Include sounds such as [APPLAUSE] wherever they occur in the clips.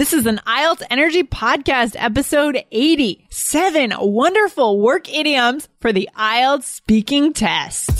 This is an IELTS Energy Podcast, episode 87 wonderful work idioms for the IELTS speaking test.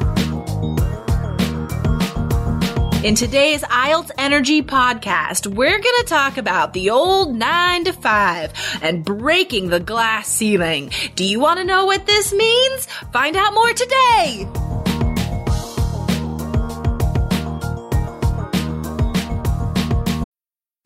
In today's IELTS Energy podcast, we're going to talk about the old 9 to 5 and breaking the glass ceiling. Do you want to know what this means? Find out more today.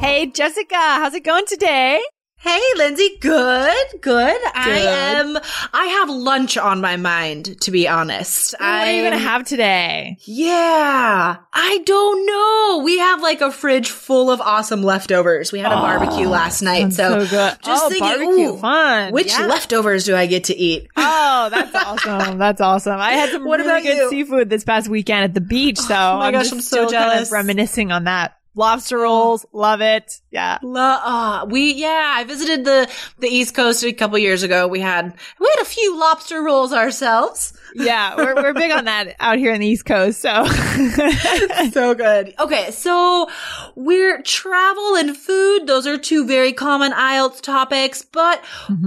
Hey, Jessica, how's it going today? Hey, Lindsay. Good, good. I am. I have lunch on my mind, to be honest. What are you going to have today? Yeah, I don't know. We have like a fridge full of awesome leftovers. We had a barbecue oh, last night, so, so good. just Oh, thinking, barbecue, ooh, fun. Which Yeah. leftovers do I get to eat? Oh, that's [LAUGHS] awesome. That's awesome. I had some What really about good you? seafood this past weekend at the beach, oh so oh my I'm gosh, just I'm so still kind jealous. of reminiscing on that. Lobster rolls, love it. Yeah. La- uh, we yeah, I visited the the East Coast a couple years ago. We had we had a few lobster rolls ourselves. Yeah, we're, we're big on that out here in the East Coast, so. [LAUGHS] so good. Okay, so we're travel and food. Those are two very common IELTS topics, but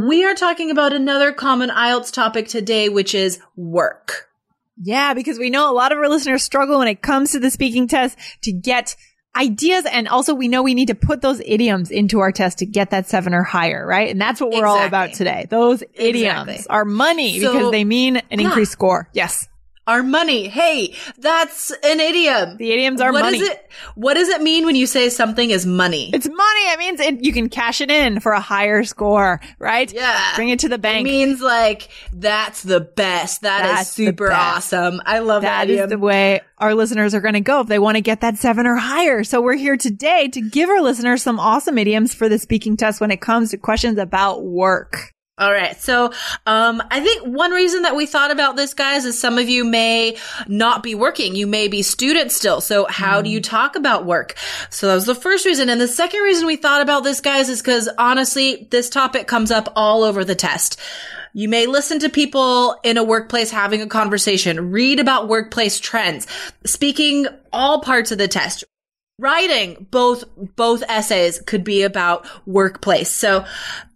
we are talking about another common IELTS topic today, which is work. Yeah, because we know a lot of our listeners struggle when it comes to the speaking test to get ideas. And also we know we need to put those idioms into our test to get that seven or higher, right? And that's what we're all about today. Those idioms Exactly. are money So- because they mean an ah, increased score. Yes. Our money. Hey, that's an idiom. The idioms are What money. does it what does it mean when you say something is money? It's money. It means it, you can cash it in for a higher score, right? Yeah. Bring it to the It bank. means like that's the best. That is That's the super awesome. I love that. That is the way our listeners are going to go if they want to get that seven or higher. So we're here today to give our listeners some awesome idioms for the speaking test when it comes to questions about work. All right. So, um, I think one reason that we thought about this, guys, is some of you may not be working. You may be students still. So how do you talk about work? So that was the first reason. And the second reason we thought about this, guys, is because honestly, this topic comes up all over the test. You may listen to people in a workplace having a conversation, read about workplace trends, speaking all parts of the test writing both both essays could be about workplace. So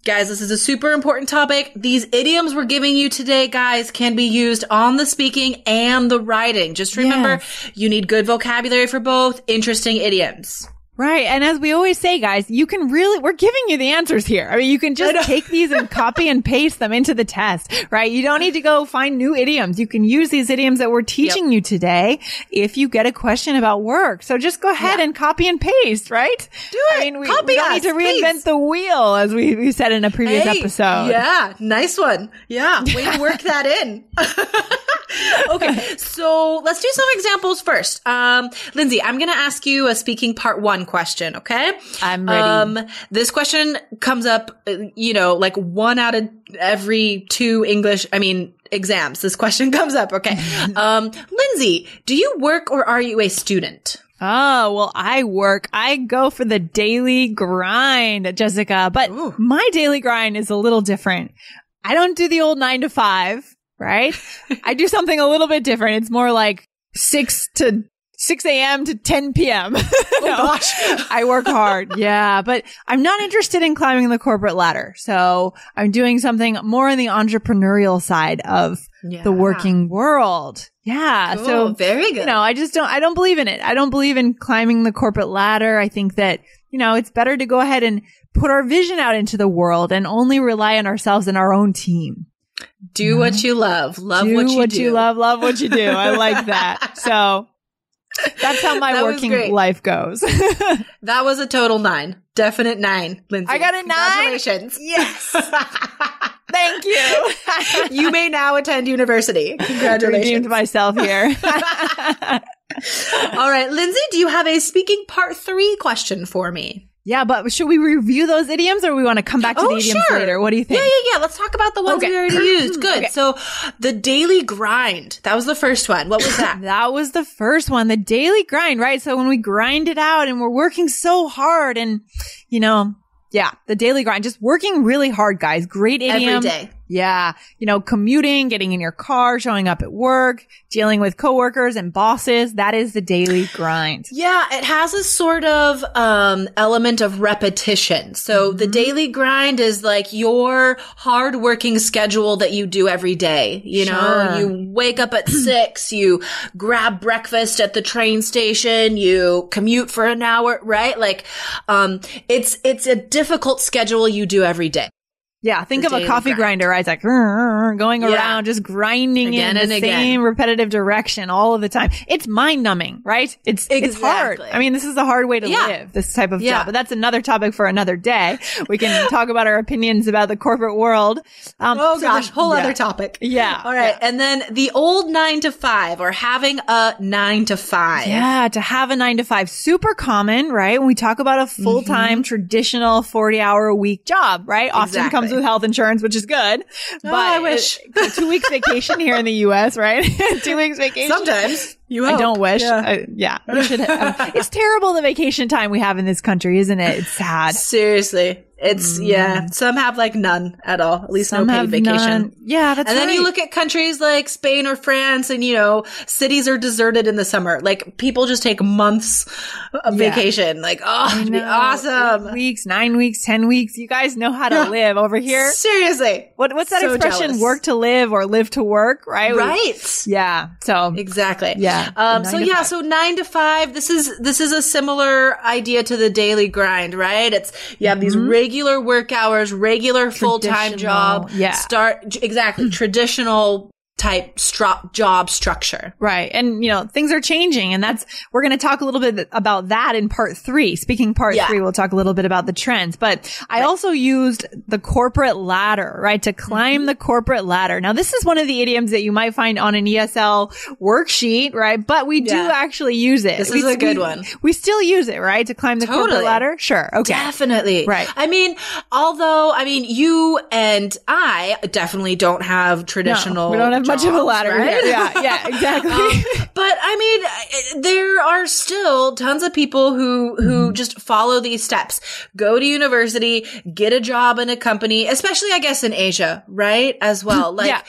guys this is a super important topic. These idioms we're giving you today guys can be used on the speaking and the writing. Just remember you need good vocabulary for both. Interesting idioms Right. And as we always say, guys, you can really, we're giving you the answers here. I mean, you can just take these and [LAUGHS] copy and paste them into the test, right? You don't need to go find new idioms. You can use these idioms that we're teaching you today if you get a question about work. So just go ahead and copy and paste, right? Do it. I mean, we, Copy we don't us, need to reinvent please. the wheel as we, we said in a previous Hey, episode. yeah nice one yeah way to work [LAUGHS] that in [LAUGHS] okay so let's do some examples first um lindsay i'm gonna ask you a speaking part one question okay I'm ready. um this question comes up uh, you know like one out of every two english i mean exams this question [LAUGHS] comes up okay [LAUGHS] um lindsay do you work or are you a student Oh, well, I work. I go for the daily grind, Jessica, but Ooh. my daily grind is a little different. I don't do the old nine to five, right? [LAUGHS] I do something a little bit different. It's more like six to 6 a.m. to 10 p.m. [LAUGHS] oh gosh. I work hard. [LAUGHS] Yeah. But I'm not interested in climbing the corporate ladder. So I'm doing something more on the entrepreneurial side of Yeah. the working world. Yeah. Cool. So very good you know, I just don't, I don't believe in it. I don't believe in climbing the corporate ladder. I think that, you know, it's better to go ahead and put our vision out into the world and only rely on ourselves and our own team. Do what you love. Love do what you do. love, love what you do. I like that. [LAUGHS] So that's how my [LAUGHS] That working life goes. [LAUGHS] That was a total nine. Definite nine, Lindsay. I got a nine? Congratulations. yes. [LAUGHS] Thank you. you may now attend university. Congratulations. Redeemed myself here. All right, Lindsay, do you have a speaking part three question for me? Yeah, but should we review those idioms or we want to come back to Oh, the idioms sure. later? What do you think? Yeah, yeah, yeah. Let's talk about the ones Okay. we already used. [CLEARS THROAT] Good. Okay. So the daily grind. That was the first one. What was that? [CLEARS THROAT] That was the first one, the daily grind, right? So when we grind it out and we're working so hard and, you know, yeah, the daily grind, just working really hard, guys. Great idiom. day. Yeah. You know, commuting, getting in your car, showing up at work, dealing with coworkers and bosses. That is the daily grind. Yeah, it has a sort of um, element of repetition. So Mm-hmm. the daily grind is like your hardworking schedule that you do every day. You know, you wake up at [CLEARS THROAT] six, you grab breakfast at the train station, you commute for an hour, right? Like, um, it's it's a difficult schedule you do every day. Yeah. Think of a coffee grind. grinder, right? It's like going Yeah. around, just grinding Again in the again. same repetitive direction all of the time. It's mind numbing, right? It's, it's hard. I mean, this is a hard way to Yeah. live, this type of Yeah. job, but that's another topic for another day. We can [LAUGHS] talk about our opinions about the corporate world. Um, Oh so gosh, whole other topic. Yeah. [LAUGHS] All right. And then the old nine to five or having a nine to five. Yeah, to have a nine to five, super common, right? When we talk about a full time traditional 40 hour a week job, right? Often Mm-hmm. Exactly. comes with health insurance, which is good. But I wish. [LAUGHS] uh, two weeks vacation here in the U.S., right? [LAUGHS] two weeks vacation. Sometimes you I don't wish. Yeah. I- yeah, we should. Have, [LAUGHS] it's terrible the vacation time we have in this country, isn't it? It's sad. Seriously. It's, yeah. Some have like none at all, at least Mm. Some no paid vacation. none. Yeah, that's and then you look at countries like Spain or France and, you know, cities are deserted in the summer. Like people just take months of Yeah. vacation. Like, oh, it'd be awesome. Eight weeks, nine weeks, ten weeks. You guys know how to live over here. Seriously. What, what's that So expression? jealous. Work to live or live to work, right? Right. yeah. So Exactly. Yeah. Um, so yeah, five. so nine to five. This is this is a similar idea to the daily grind, right? It's you have these regular work hours, regular full time. Job. yeah. Start exactly traditional type stro- job structure. Right. And, you know, things are changing. And that's, we're going to talk a little bit about that in part three. Speaking part Yeah. three, we'll talk a little bit about the trends. But I also used the corporate ladder, right? To climb Mm-hmm. the corporate ladder. Now, this is one of the idioms that you might find on an ESL worksheet, right? But we do Yeah. actually use it. This We- is a good we- one. We still use it, right? To climb the corporate ladder. Sure. Okay. Definitely. Right. I mean, although, I mean, you and I definitely don't have No, traditional. we don't have much of a ladder right? Yeah. [LAUGHS] Yeah. Exactly. Um, but I mean, there are still tons of people who who Mm-hmm. just follow these steps. Go to university, get a job in a company, especially I guess in Asia, right? As [LAUGHS] well. Like Yeah.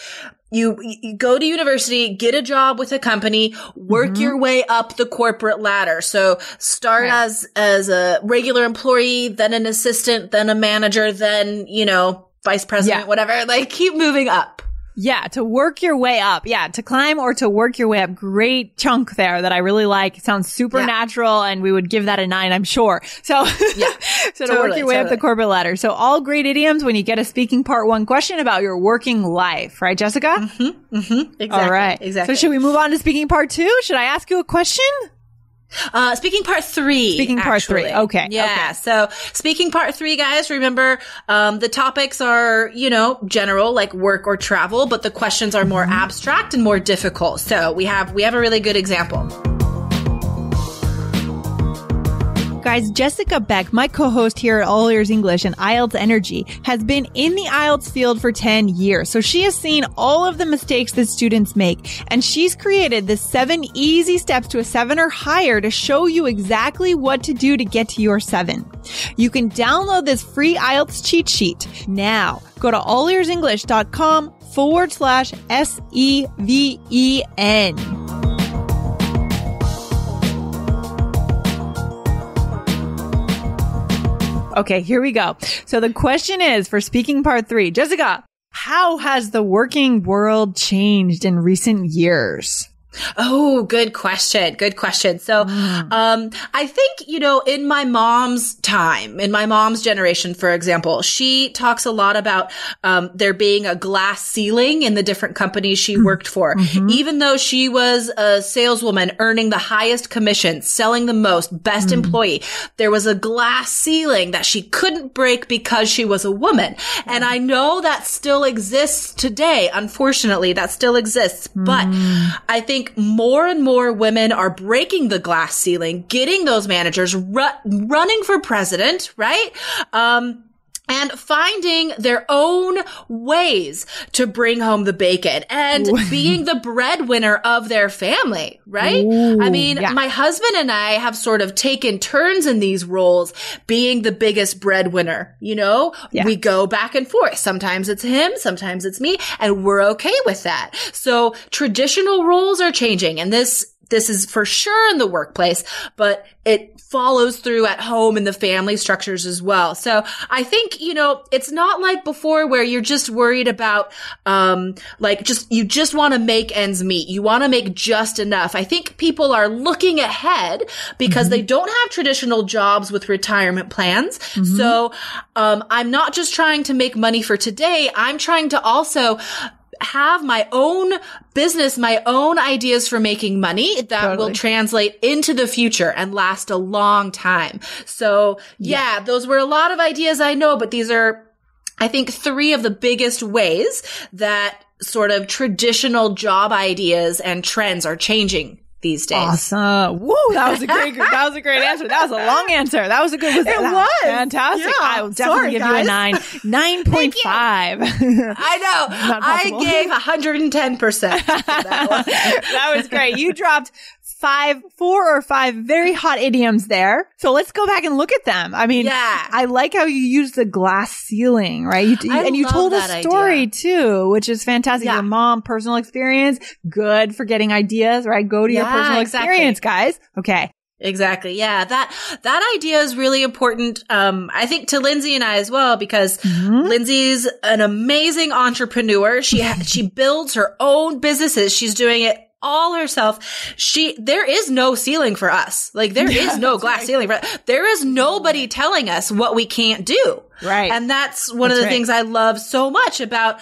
you, you go to university, get a job with a company, work your way up the corporate ladder. So start Mm-hmm. Right. as as a regular employee, then an assistant, then a manager, then, you know, vice president, Yeah. whatever. Like keep moving up. Yeah, to work your way up. Yeah, to climb or to work your way up. Great chunk there that I really like. It sounds supernatural and we would give that a nine, I'm sure. [LAUGHS] So, Yeah, [LAUGHS] so to work your way up the totally. corporate ladder. So all great idioms when you get a speaking part one question about your working life, right, Jessica? Mhm. Mhm. Exactly. All right. Exactly. So should we move on to speaking part two? Should I ask you a question? Uh, speaking part three. Speaking part actually. three. Okay, Yeah. okay. So speaking part three, guys, remember, um, the topics are, you know, general, like work or travel, but the questions are more Mm-hmm. abstract and more difficult. So we have, we have a really good example. Guys, Jessica Beck, my co-host here at All Ears English and IELTS Energy, has been in the IELTS field for 10 years. So she has seen all of the mistakes that students make. And she's created the seven easy steps to a seven or higher to show you exactly what to do to get to your seven. You can download this free IELTS cheat sheet now. Go to allearsenglish.com forward slash S-E-V-E-N. Okay, here we go. So the question is for speaking part three, Jessica, how has the working world changed in recent years? Oh, good question. Good question. So, Mm. um, I think, you know, in my mom's time, in my mom's generation, for example, she talks a lot about, um, there being a glass ceiling in the different companies she Hmm. worked for. Mm-hmm. Even though she was a saleswoman earning the highest commission, selling the most, best Hmm. employee, there was a glass ceiling that she couldn't break because she was a woman. And I know that still exists today. Unfortunately, that still exists, but I think more and more women are breaking the glass ceiling, getting those managers ru- running for president, right? Um, and finding their own ways to bring home the bacon and being the breadwinner of their family, right? I mean, yeah. my husband and I have sort of taken turns in these roles being the biggest breadwinner, you know? Yeah. We go back and forth. Sometimes it's him, sometimes it's me, and we're okay with that. So traditional roles are changing and this this is for sure in the workplace, but it follows through at home in the family structures as well. So I think, you know, it's not like before where you're just worried about, um, like just, you just want to make ends meet. You want to make just enough. I think people are looking ahead because they don't have traditional jobs with retirement plans. So, um, I'm not just trying to make money for today. I'm trying to also have my own business, my own ideas for making money that will translate into the future and last a long time. So yeah, those were a lot of ideas I know, but these are, I think, three of the biggest ways that sort of traditional job ideas and trends are changing these days. Awesome. Woo, that was a great that was a great answer. That was a long answer. That was a good was, It was. fantastic. Yeah. I will definitely Sorry, give you a nine. [LAUGHS] Nine point five. I know. [LAUGHS] I gave 110% that [LAUGHS] that was great. You dropped five, four or five very hot idioms there. So let's go back and look at them. I mean, Yeah. I like how you use the glass ceiling, right? You, I and you told a story idea. too, which is fantastic. Yeah. Your mom, personal experience, good for getting ideas, right? Go to your personal exactly. experience, guys. Okay. Exactly. Yeah. That, that idea is really important. Um, I think to Lindsay and I as well, because Mm-hmm. Lindsay's an amazing entrepreneur. She, ha- she builds her own businesses. She's doing it all herself. She, there is no ceiling for us. Like there is no glass ceiling for There is nobody telling us what we can't do. Right. And that's one of the right. things I love so much about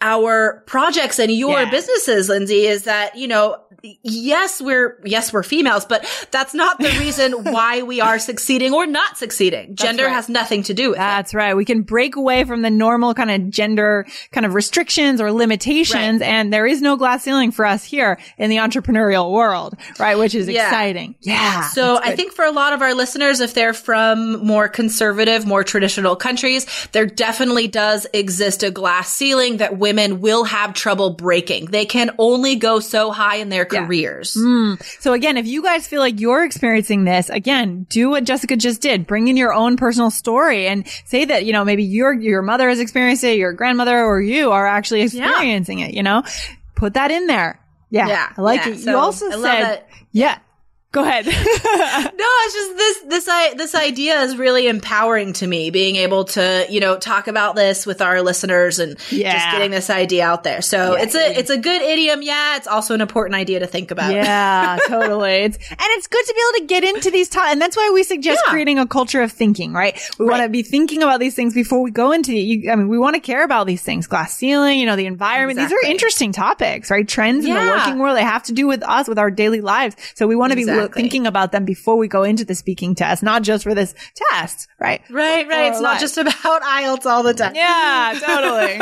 our projects and your Yeah. businesses, Lindsay, is that, you know, yes, we're, yes, we're females, but that's not the reason [LAUGHS] why we are succeeding or not succeeding. Gender right. has nothing to do with it. That's right. We can break away from the normal kind of gender kind of restrictions or limitations. Right. And there is no glass ceiling for us here in the entrepreneurial world, right? Which is Yeah. exciting. Yeah. So I think for a lot of our listeners, if they're from more conservative, more traditional countries, there definitely does exist a glass ceiling that women will have trouble breaking. They can only go so high in their Yeah. careers. Mm. So again, if you guys feel like you're experiencing this, again, do what Jessica just did. Bring in your own personal story and say that, you know, maybe your, your mother has experienced it, your grandmother or you are actually experiencing it, you know? Put that in there. Yeah. Yeah, I like yeah. it. So, you also I said, yeah. Go ahead. [LAUGHS] No, it's just this this I this idea is really empowering to me, being able to you know talk about this with our listeners and Yeah. just getting this idea out there. So Yeah. it's a it's a good idiom. Yeah, it's also an important idea to think about. Yeah, [LAUGHS] totally. It's and it's good to be able to get into these topics, and that's why we suggest Yeah. creating a culture of thinking. Right? We want to be thinking about these things before we go into. You, I mean, we want to care about these things: glass ceiling, you know, the environment. These are interesting topics, right? Trends in the working world. They have to do with us, with our daily lives. So we want to be lo- Exactly. thinking about them before we go into the speaking test, not just for this test, right? Right, right. It's not just about [LAUGHS] IELTS all the time. Yeah, totally.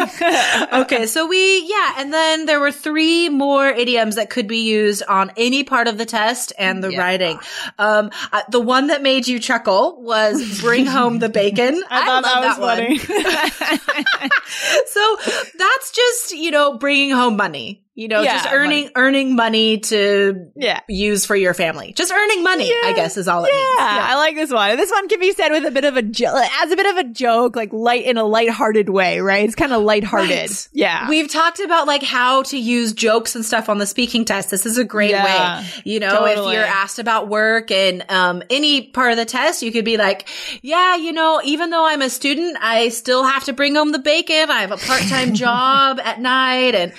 [LAUGHS] [LAUGHS] okay, so we, yeah, and then there were three more idioms that could be used on any part of the test and the Yeah. writing. Um, uh, the one that made you chuckle was bring home the bacon. I thought love that was one. funny. so that's just, you know, bringing home money. You know, Yeah, just earning earning money to Yeah. use for your family. Just earning money, I guess, is all it Yeah, means. I like this one. This one can be said with a bit of a jo- as a bit of a joke, like light in a lighthearted way, right? It's kind of lighthearted. Right. Yeah. We've talked about like how to use jokes and stuff on the speaking test. This is a great Yeah, way. You know, totally. if you're asked about work and um any part of the test, you could be like, yeah, you know, even though I'm a student, I still have to bring home the bacon. I have a part-time [LAUGHS] job at night and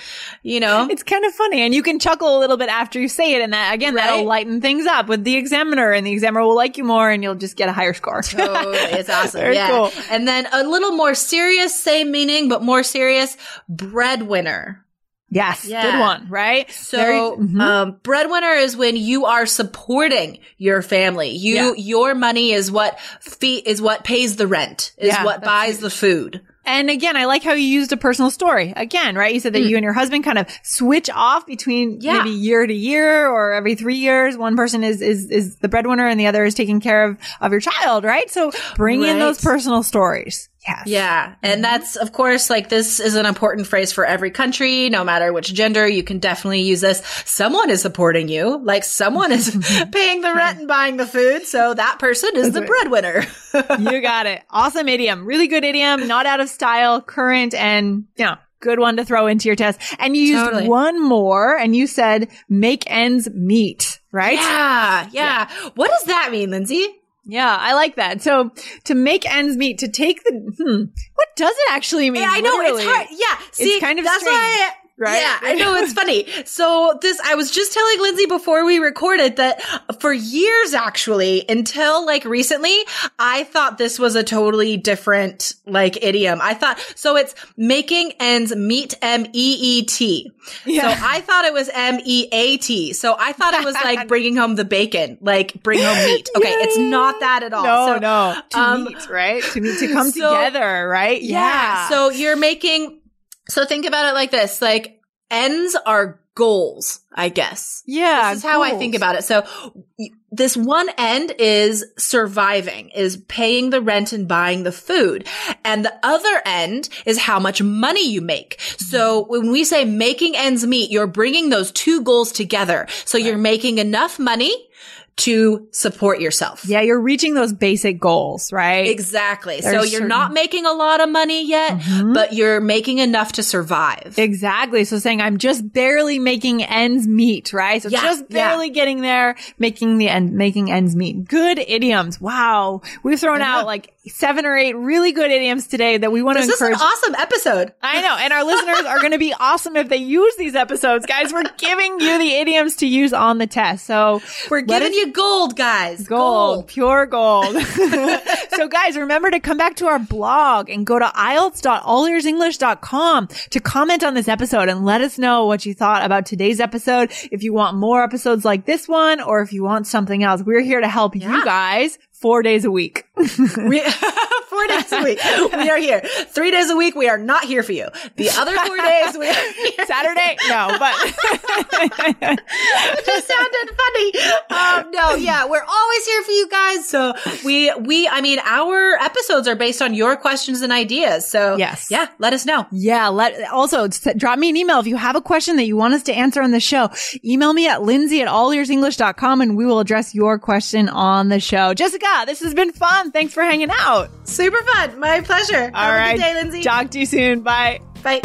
you know, know? It's kind of funny. And you can chuckle a little bit after you say it. And that, again, that'll lighten things up with the examiner and the examiner will like you more and you'll just get a higher score. [LAUGHS] Totally. It's awesome. Very yeah. cool. And then a little more serious, same meaning, but more serious, breadwinner. yes. Yeah. Good one, right? So, Very- mhm. um, breadwinner is when you are supporting your family. You, Yeah. your money is what fee, is what pays the rent, is Yeah, what buys the food. And again, I like how you used a personal story. Again, right? You said that you and your husband kind of switch off between Mm. Yeah. maybe year to year or every three years. One person is, is, is the breadwinner and the other is taking care of, of your child, right? So bring in those personal stories. Yes. Yeah. And mm-hmm. that's, of course, like this is an important phrase for every country, no matter which gender. You can definitely use this. Someone is supporting you. Like someone is [LAUGHS] [LAUGHS] paying the rent and buying the food. So that person is the breadwinner. [LAUGHS] you got it. Awesome idiom. Really good idiom. Not out of style, current, and yeah, good one to throw into your test. And you used Totally. one more and you said make ends meet, right? yeah, yeah. What does that mean, Lindsay? Yeah, I like that. So to make ends meet, to take the, hmm, what does it actually mean? Yeah, I know literally? it's hard. Yeah, see, kind of that's strange, why. Right? Yeah, I know it's funny. So this, I was just telling Lindsay before we recorded that for years, actually, until like recently, I thought this was a totally different like idiom. I thought so. It's making ends meet. M E E T. Yeah. So I thought it was M E A T. So I thought it was like [LAUGHS] bringing home the bacon, like bring home meat. Okay, [LAUGHS] it's not that at all. No, so, no. To um, meet, right? To meet, to come so- together, right? yeah. So you're making, so think about it like this, like ends are goals, I guess. yeah. This is how I think about it. So this one end is surviving, is paying the rent and buying the food. And the other end is how much money you make. So mm-hmm. when we say making ends meet, you're bringing those two goals together. So you're making enough money to support yourself. Yeah, you're reaching those basic goals, right? Exactly. so you're certain- not making a lot of money yet, mm-hmm. but you're making enough to survive. Exactly. So saying I'm just barely making ends meet, right? So Yeah, just yeah. barely getting there, making the end, making ends meet. Good idioms. Wow. We've thrown know. out like seven or eight really good idioms today that we want to this is an encourage. awesome episode. [LAUGHS] I know. And our listeners are going to be [LAUGHS] awesome if they use these episodes. Guys, we're giving you the idioms to use on the test. So We're giving us- gold, guys. Gold, pure gold. [LAUGHS] [LAUGHS] so guys, remember to come back to our blog and go to IELTS.allearsenglish.com to comment on this episode and let us know what you thought about today's episode. If you want more episodes like this one or if you want something else, we're here to help Yeah. you guys four days a week. [LAUGHS] We, [LAUGHS] four days a week. We are here. Three days a week, we are not here for you. The other four days, we are here. [LAUGHS] Saturday? No, but just sounded funny. Um, no, yeah, we're always here for you guys. So we, we, I mean, our episodes are based on your questions and ideas. So Yes. yeah, let us know. Yeah. Let also drop me an email if you have a question that you want us to answer on the show. Email me at lindsay at allearsenglish.com and we will address your question on the show. Jessica, this has been fun. Thanks for hanging out. Super fun. My pleasure. All Have right. a good day, Lindsay. Talk to you soon. Bye. Bye.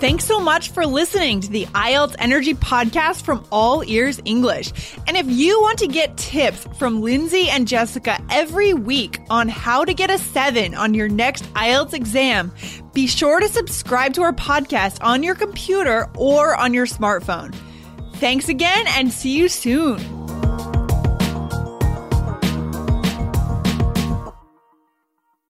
Thanks so much for listening to the IELTS Energy Podcast from All Ears English. And if you want to get tips from Lindsay and Jessica every week on how to get a seven on your next IELTS exam, be sure to subscribe to our podcast on your computer or on your smartphone. Thanks again and see you soon.